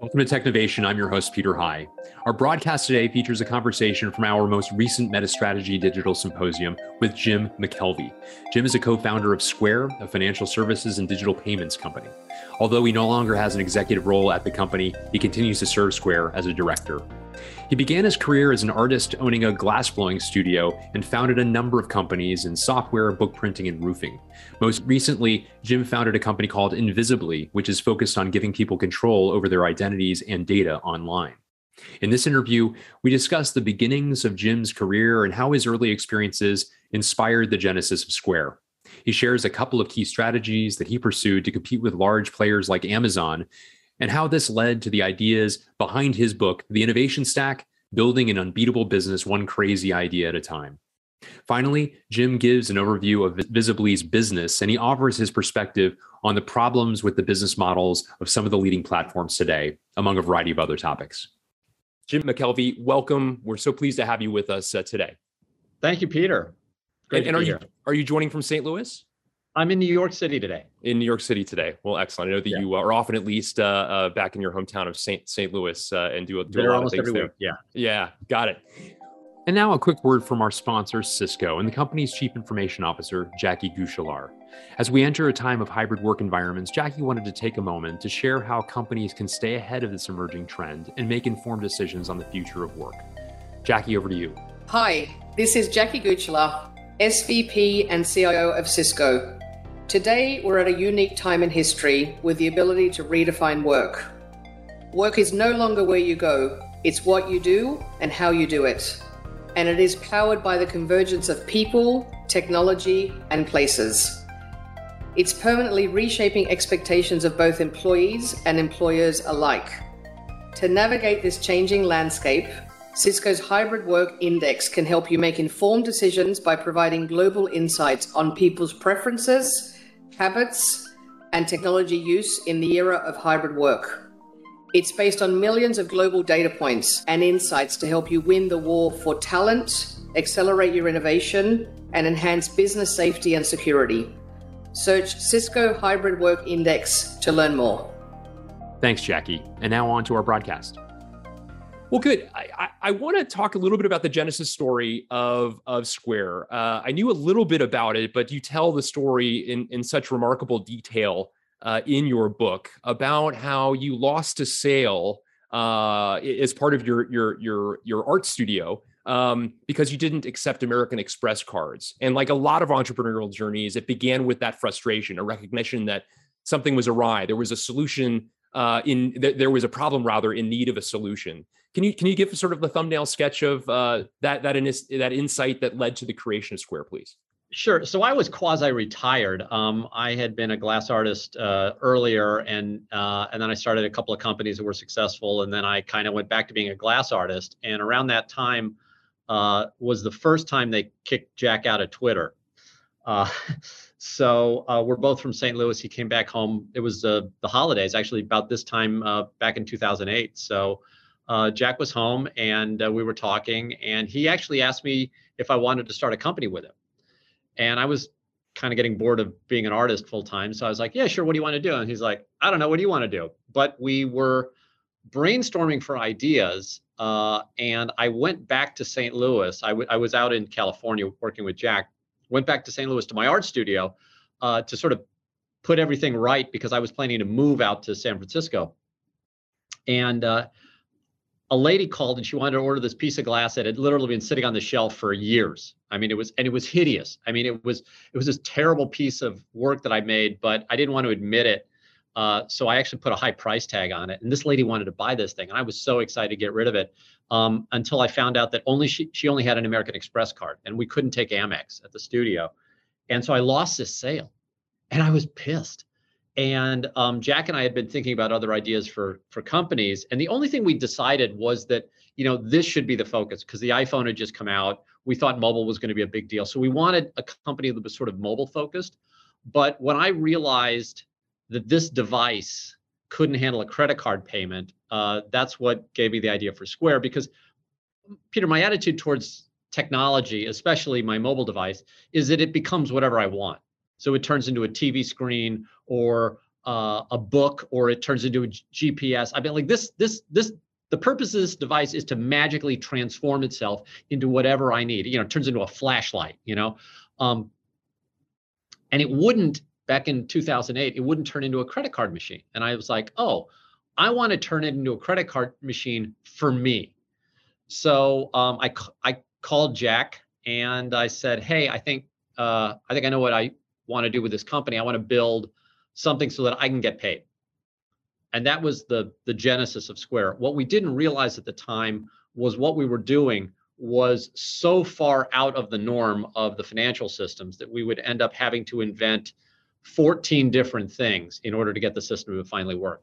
Welcome to Technovation. I'm your host, Peter High. Our broadcast today features a conversation from our most recent Metis Strategy Digital Symposium with Jim McKelvey. Jim is a co founder of Square, a financial services and digital payments company. Although he no longer has an executive role at the company, he continues to serve Square as a director. He began his career as an artist owning a glassblowing studio and founded a number of companies in software, book printing, and roofing. Most recently, Jim founded a company called Invisibly, which is focused on giving people control over their identities and data online. In this interview, we discuss the beginnings of Jim's career and how his early experiences inspired the genesis of Square. He shares a couple of key strategies that he pursued to compete with large players like Amazon and how this led to the ideas behind his book, The Innovation Stack Building an Unbeatable Business One Crazy Idea at a Time. Finally, Jim gives an overview of Visibly's business and he offers his perspective on the problems with the business models of some of the leading platforms today, among a variety of other topics. Jim McKelvey, welcome. We're so pleased to have you with us uh, today. Thank you, Peter. Great and, and are you are you joining from St. Louis? I'm in New York City today. In New York City today. Well, excellent. I know that yeah. you are often at least uh, uh, back in your hometown of St. St. Louis uh, and do, do a lot of things there. Week. Yeah. Yeah. Got it. And now a quick word from our sponsor, Cisco, and the company's Chief Information Officer, Jackie Guichelaar. As we enter a time of hybrid work environments, Jackie wanted to take a moment to share how companies can stay ahead of this emerging trend and make informed decisions on the future of work. Jackie, over to you. Hi, this is Jackie Guichelaar, SVP and CIO of Cisco. Today, we're at a unique time in history with the ability to redefine work. Work is no longer where you go, it's what you do and how you do it. And it is powered by the convergence of people, technology, and places. It's permanently reshaping expectations of both employees and employers alike. To navigate this changing landscape, Cisco's Hybrid Work Index can help you make informed decisions by providing global insights on people's preferences habits, and technology use in the era of hybrid work. It's based on millions of global data points and insights to help you win the war for talent, accelerate your innovation, and enhance business safety and security. Search Cisco Hybrid Work Index to learn more. Thanks, Jackie. And now on to our broadcast. Well, good. I, I, I want to talk a little bit about the genesis story of of Square. Uh, I knew a little bit about it, but you tell the story in in such remarkable detail uh, in your book about how you lost a sale uh, as part of your your your your art studio um, because you didn't accept American Express cards. And like a lot of entrepreneurial journeys, it began with that frustration, a recognition that something was awry. There was a solution uh, in th- there was a problem rather in need of a solution. Can you can you give sort of the thumbnail sketch of uh, that that in, that insight that led to the creation of Square, please? Sure. So I was quasi-retired. Um, I had been a glass artist uh, earlier, and uh, and then I started a couple of companies that were successful, and then I kind of went back to being a glass artist. And around that time uh, was the first time they kicked Jack out of Twitter. Uh, so uh, we're both from St. Louis. He came back home. It was uh, the holidays, actually, about this time back in 2008. So uh, Jack was home and uh, we were talking, and he actually asked me if I wanted to start a company with him. And I was kind of getting bored of being an artist full time. So I was like, yeah, sure. What do you want to do? And he's like, I don't know. What do you want to do? But we were brainstorming for ideas. Uh, and I went back to St. Louis. I, w- I was out in California working with Jack went back to St. Louis to my art studio uh, to sort of put everything right because I was planning to move out to San Francisco. And uh, a lady called and she wanted to order this piece of glass that had literally been sitting on the shelf for years. I mean, it was and it was hideous. I mean, it was it was this terrible piece of work that I made, but I didn't want to admit it. Uh, so I actually put a high price tag on it. And this lady wanted to buy this thing, and I was so excited to get rid of it um, until I found out that only she she only had an American Express card, and we couldn't take Amex at the studio, and so I lost this sale, and I was pissed. And um, Jack and I had been thinking about other ideas for for companies, and the only thing we decided was that you know this should be the focus because the iPhone had just come out. We thought mobile was going to be a big deal, so we wanted a company that was sort of mobile focused. But when I realized that this device couldn't handle a credit card payment, uh, that's what gave me the idea for Square. Because, Peter, my attitude towards technology, especially my mobile device, is that it becomes whatever I want. So it turns into a TV screen or uh, a book or it turns into a GPS. I mean, like this, this, this. The purpose of this device is to magically transform itself into whatever I need. You know, it turns into a flashlight. You know, um, and it wouldn't back in 2008. It wouldn't turn into a credit card machine. And I was like, oh, I want to turn it into a credit card machine for me. So um, I I called Jack and I said, hey, I think uh, I think I know what I want to do with this company. I want to build something so that I can get paid. And that was the the genesis of Square. What we didn't realize at the time was what we were doing was so far out of the norm of the financial systems that we would end up having to invent 14 different things in order to get the system to finally work.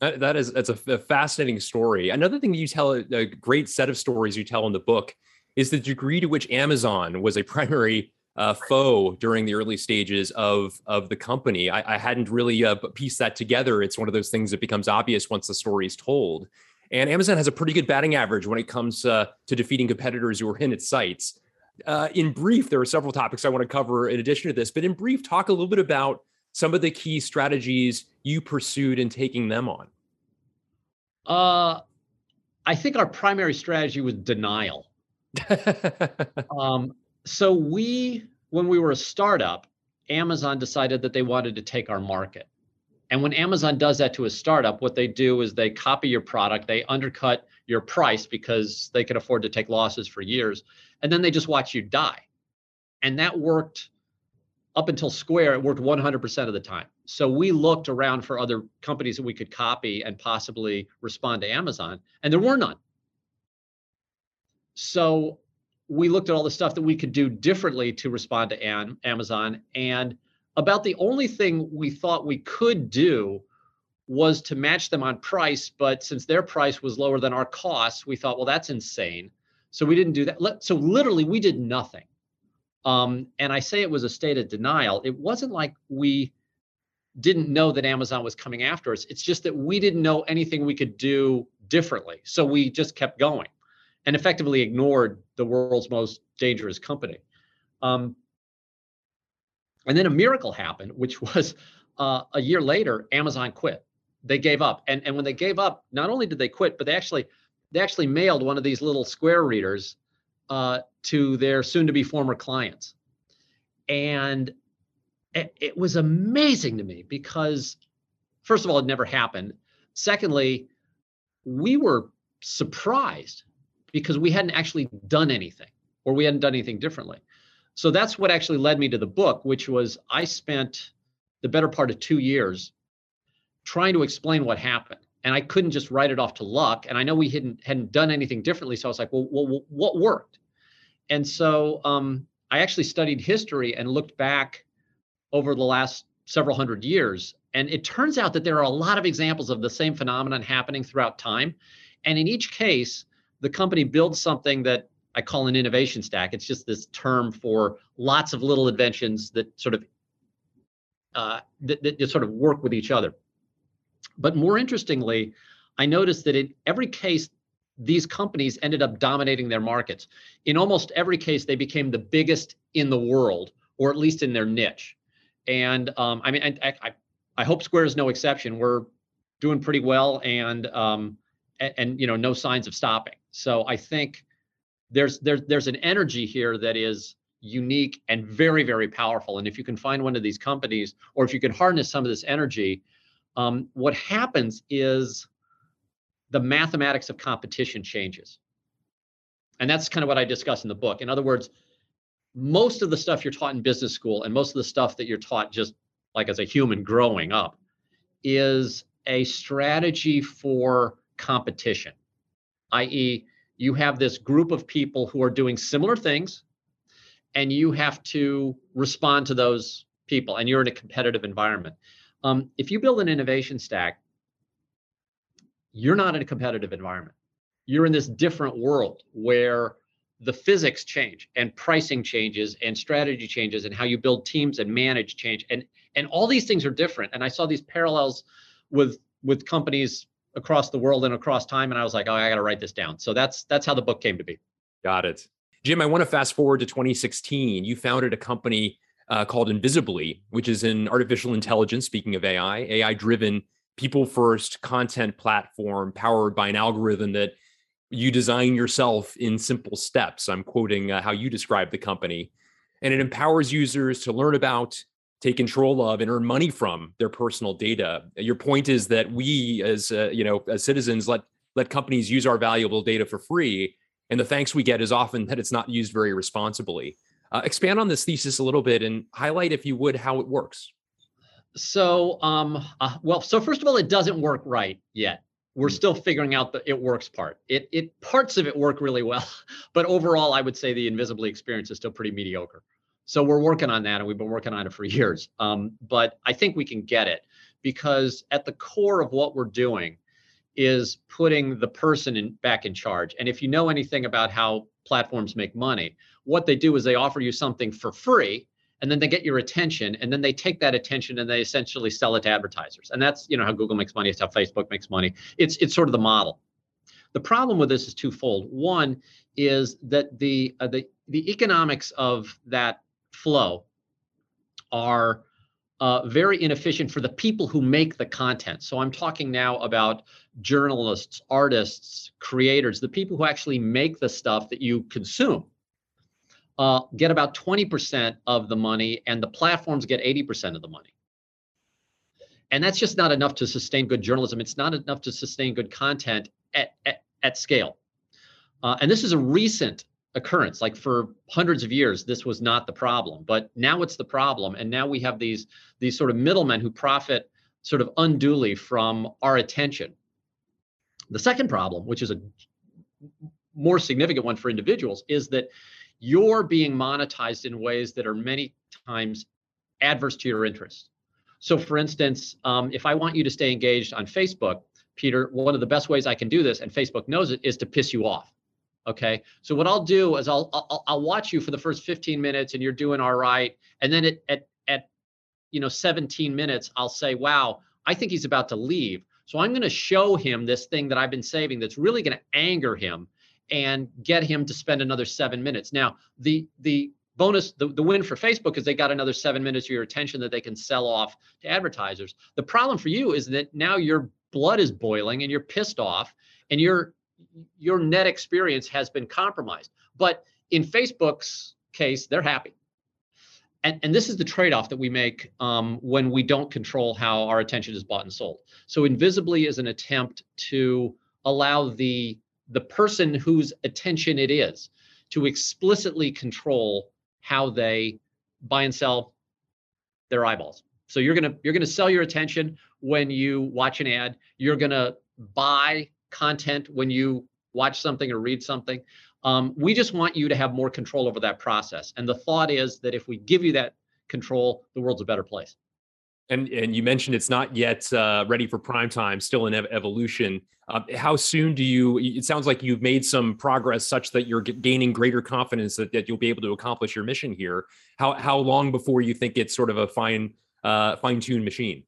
that, is that's a, a, fascinating story. Another thing you tell a great set of stories you tell in the book is the degree to which Amazon was a primary uh, foe during the early stages of of the company. I, I hadn't really uh, pieced that together. It's one of those things that becomes obvious once the story is told. And Amazon has a pretty good batting average when it comes uh, to defeating competitors who are in its sights. Uh, in brief, there are several topics I want to cover in addition to this, but in brief, talk a little bit about some of the key strategies you pursued in taking them on. Uh, I think our primary strategy was denial. um, so we, when we were a startup, Amazon decided that they wanted to take our market. And when Amazon does that to a startup, what they do is they copy your product, they undercut your price because they can afford to take losses for years, and then they just watch you die. And that worked up until Square, it worked 100% of the time. So we looked around for other companies that we could copy and possibly respond to Amazon, and there were none. So we looked at all the stuff that we could do differently to respond to Amazon. And about the only thing we thought we could do was to match them on price. But since their price was lower than our costs, we thought, well, that's insane. So we didn't do that. So literally, we did nothing. Um, and I say it was a state of denial. It wasn't like we didn't know that Amazon was coming after us. It's just that we didn't know anything we could do differently. So we just kept going and effectively ignored the world's most dangerous company. Um, and then a miracle happened, which was uh, a year later, Amazon quit. They gave up, and and when they gave up, not only did they quit, but they actually they actually mailed one of these little square readers uh, to their soon-to-be former clients, and it, it was amazing to me because, first of all, it never happened. Secondly, we were surprised because we hadn't actually done anything or we hadn't done anything differently. So that's what actually led me to the book, which was I spent the better part of two years trying to explain what happened. And I couldn't just write it off to luck. And I know we hadn't hadn't done anything differently. So I was like, well, well what worked? And so um, I actually studied history and looked back over the last several hundred years. And it turns out that there are a lot of examples of the same phenomenon happening throughout time. And in each case, the company builds something that I call an innovation stack. It's just this term for lots of little inventions that sort of uh, that, that just sort of work with each other. But more interestingly, I noticed that in every case, these companies ended up dominating their markets. In almost every case, they became the biggest in the world, or at least in their niche. And um, I mean, I, I, I hope Square is no exception. We're doing pretty well, and um, and, and you know, no signs of stopping. So I think there's there's there's an energy here that is unique and very very powerful. And if you can find one of these companies, or if you can harness some of this energy, um, what happens is the mathematics of competition changes. And that's kind of what I discuss in the book. In other words, most of the stuff you're taught in business school and most of the stuff that you're taught just like as a human growing up is a strategy for competition i.e., you have this group of people who are doing similar things, and you have to respond to those people, and you're in a competitive environment. Um, if you build an innovation stack, you're not in a competitive environment. You're in this different world where the physics change and pricing changes and strategy changes and how you build teams and manage change and and all these things are different and i saw these parallels with with companies across the world and across time. And I was like, oh, I got to write this down. So that's that's how the book came to be. Got it. Jim, I want to fast forward to 2016. You founded a company uh, called Invisibly, which is an artificial intelligence, speaking of AI, AI driven, people first content platform powered by an algorithm that you design yourself in simple steps. I'm quoting uh, how you describe the company. And it empowers users to learn about, take control of, and earn money from their personal data. Your point is that we, as uh, you know, as citizens, let let companies use our valuable data for free, and the thanks we get is often that it's not used very responsibly. Uh, expand on this thesis a little bit and highlight, if you would, how it works. So, um, uh, well, so first of all, it doesn't work right yet we're still figuring out the it works part. It it parts of it work really well, but overall, I would say the invisibly experience is still pretty mediocre. So we're working on that, and we've been working on it for years. Um, but I think we can get it because at the core of what we're doing is putting the person in, back in charge. And if you know anything about how platforms make money, what they do is they offer you something for free and then they get your attention and then they take that attention and they essentially sell it to advertisers and that's you know how google makes money it's how facebook makes money it's it's sort of the model the problem with this is twofold one is that the uh, the the economics of that flow are uh, very inefficient for the people who make the content. So I'm talking now about journalists, artists, creators, the people who actually make the stuff that you consume uh, get about 20% of the money and the platforms get 80% of the money. And that's just not enough to sustain good journalism. It's not enough to sustain good content at, at, at scale. Uh, and this is a recent occurrence. Like for hundreds of years, this was not the problem, but now it's the problem. And now we have these, these sort of middlemen who profit sort of unduly from our attention. The second problem, which is a more significant one for individuals, is that you're being monetized in ways that are many times adverse to your interest. So, for instance, um, if I want you to stay engaged on Facebook, Peter, one of the best ways I can do this, and Facebook knows it, is to piss you off. Okay. So what I'll do is I'll I'll, I'll watch you for the first 15 minutes, and you're doing all right, and then at at at you know 17 minutes, I'll say, "Wow, I think he's about to leave." So I'm going to show him this thing that I've been saving that's really going to anger him and get him to spend another seven minutes. Now, the the bonus, the, the win for Facebook is they got another seven minutes of your attention that they can sell off to advertisers. The problem for you is that now your blood is boiling and you're pissed off and your your net experience has been compromised. But in Facebook's case, they're happy. And, and this is the trade-off that we make um, when we don't control how our attention is bought and sold. So invisibly is an attempt to allow the the person whose attention it is to explicitly control how they buy and sell their eyeballs. So you're gonna you're gonna sell your attention when you watch an ad. You're gonna buy content when you watch something or read something. Um, we just want you to have more control over that process. And the thought is that if we give you that control, the world's a better place. And and you mentioned it's not yet uh, ready for prime time, still in ev- evolution. Uh, how soon do you? It sounds like you've made some progress such that you're gaining greater confidence that, that you'll be able to accomplish your mission here. How how long before you think it's sort of a fine uh, fine tuned machine?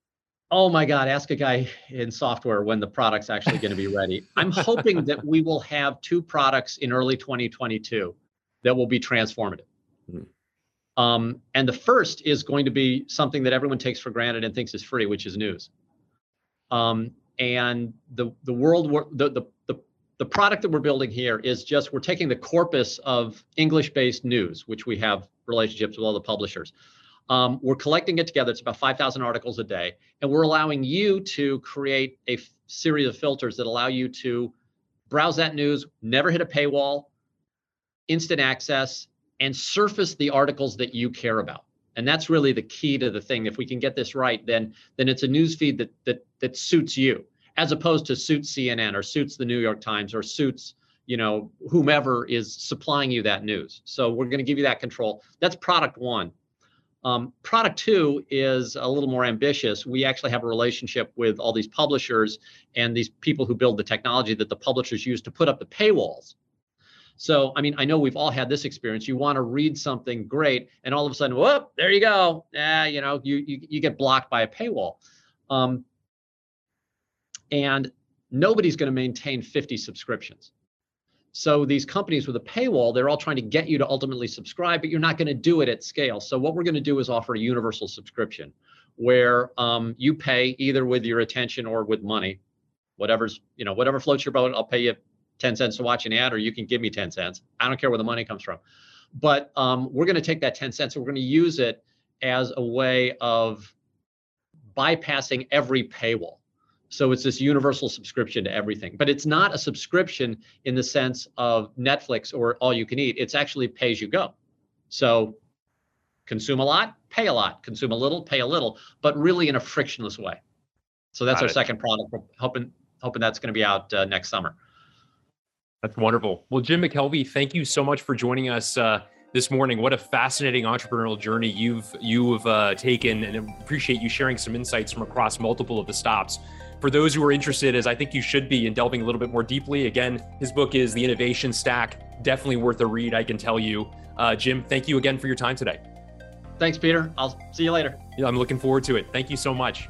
Oh my God! Ask a guy in software when the product's actually going to be ready. I'm hoping that we will have two products in early 2022 that will be transformative. Mm-hmm. Um, and the first is going to be something that everyone takes for granted and thinks is free, which is news. Um, and the the world the, the the the product that we're building here is just we're taking the corpus of English-based news, which we have relationships with all the publishers. Um, we're collecting it together. It's about 5,000 articles a day, and we're allowing you to create a f- series of filters that allow you to browse that news, never hit a paywall, instant access, and surface the articles that you care about. And that's really the key to the thing. If we can get this right, then then it's a news feed that that that suits you, as opposed to suits CNN or suits the New York Times or suits you know whomever is supplying you that news. So we're going to give you that control. That's product one. Um, product two is a little more ambitious. We actually have a relationship with all these publishers and these people who build the technology that the publishers use to put up the paywalls. So, I mean, I know we've all had this experience. You want to read something great, and all of a sudden, whoop, there you go. Yeah, you know, you you, you get blocked by a paywall. Um, and nobody's going to maintain 50 subscriptions. So these companies with a paywall, they're all trying to get you to ultimately subscribe, but you're not going to do it at scale. So what we're going to do is offer a universal subscription where um, you pay either with your attention or with money, whatever's, you know, whatever floats your boat, I'll pay you 10 cents to watch an ad, or you can give me 10 cents. I don't care where the money comes from. But um, we're going to take that 10 cents and we're going to use it as a way of bypassing every paywall. So it's this universal subscription to everything. But it's not a subscription in the sense of Netflix or all you can eat. It's actually pay as you go. So consume a lot, pay a lot, consume a little, pay a little, but really in a frictionless way. So that's Got our it. second product. We're hoping hoping that's going to be out uh, next summer. That's wonderful. Well, Jim McKelvey, thank you so much for joining us uh, this morning. What a fascinating entrepreneurial journey you've you've uh, taken, and appreciate you sharing some insights from across multiple of the stops. For those who are interested, as I think you should be, in delving a little bit more deeply, again, his book is The Innovation Stack. Definitely worth a read, I can tell you. Uh, Jim, thank you again for your time today. Thanks, Peter. I'll see you later. Yeah, I'm looking forward to it. Thank you so much.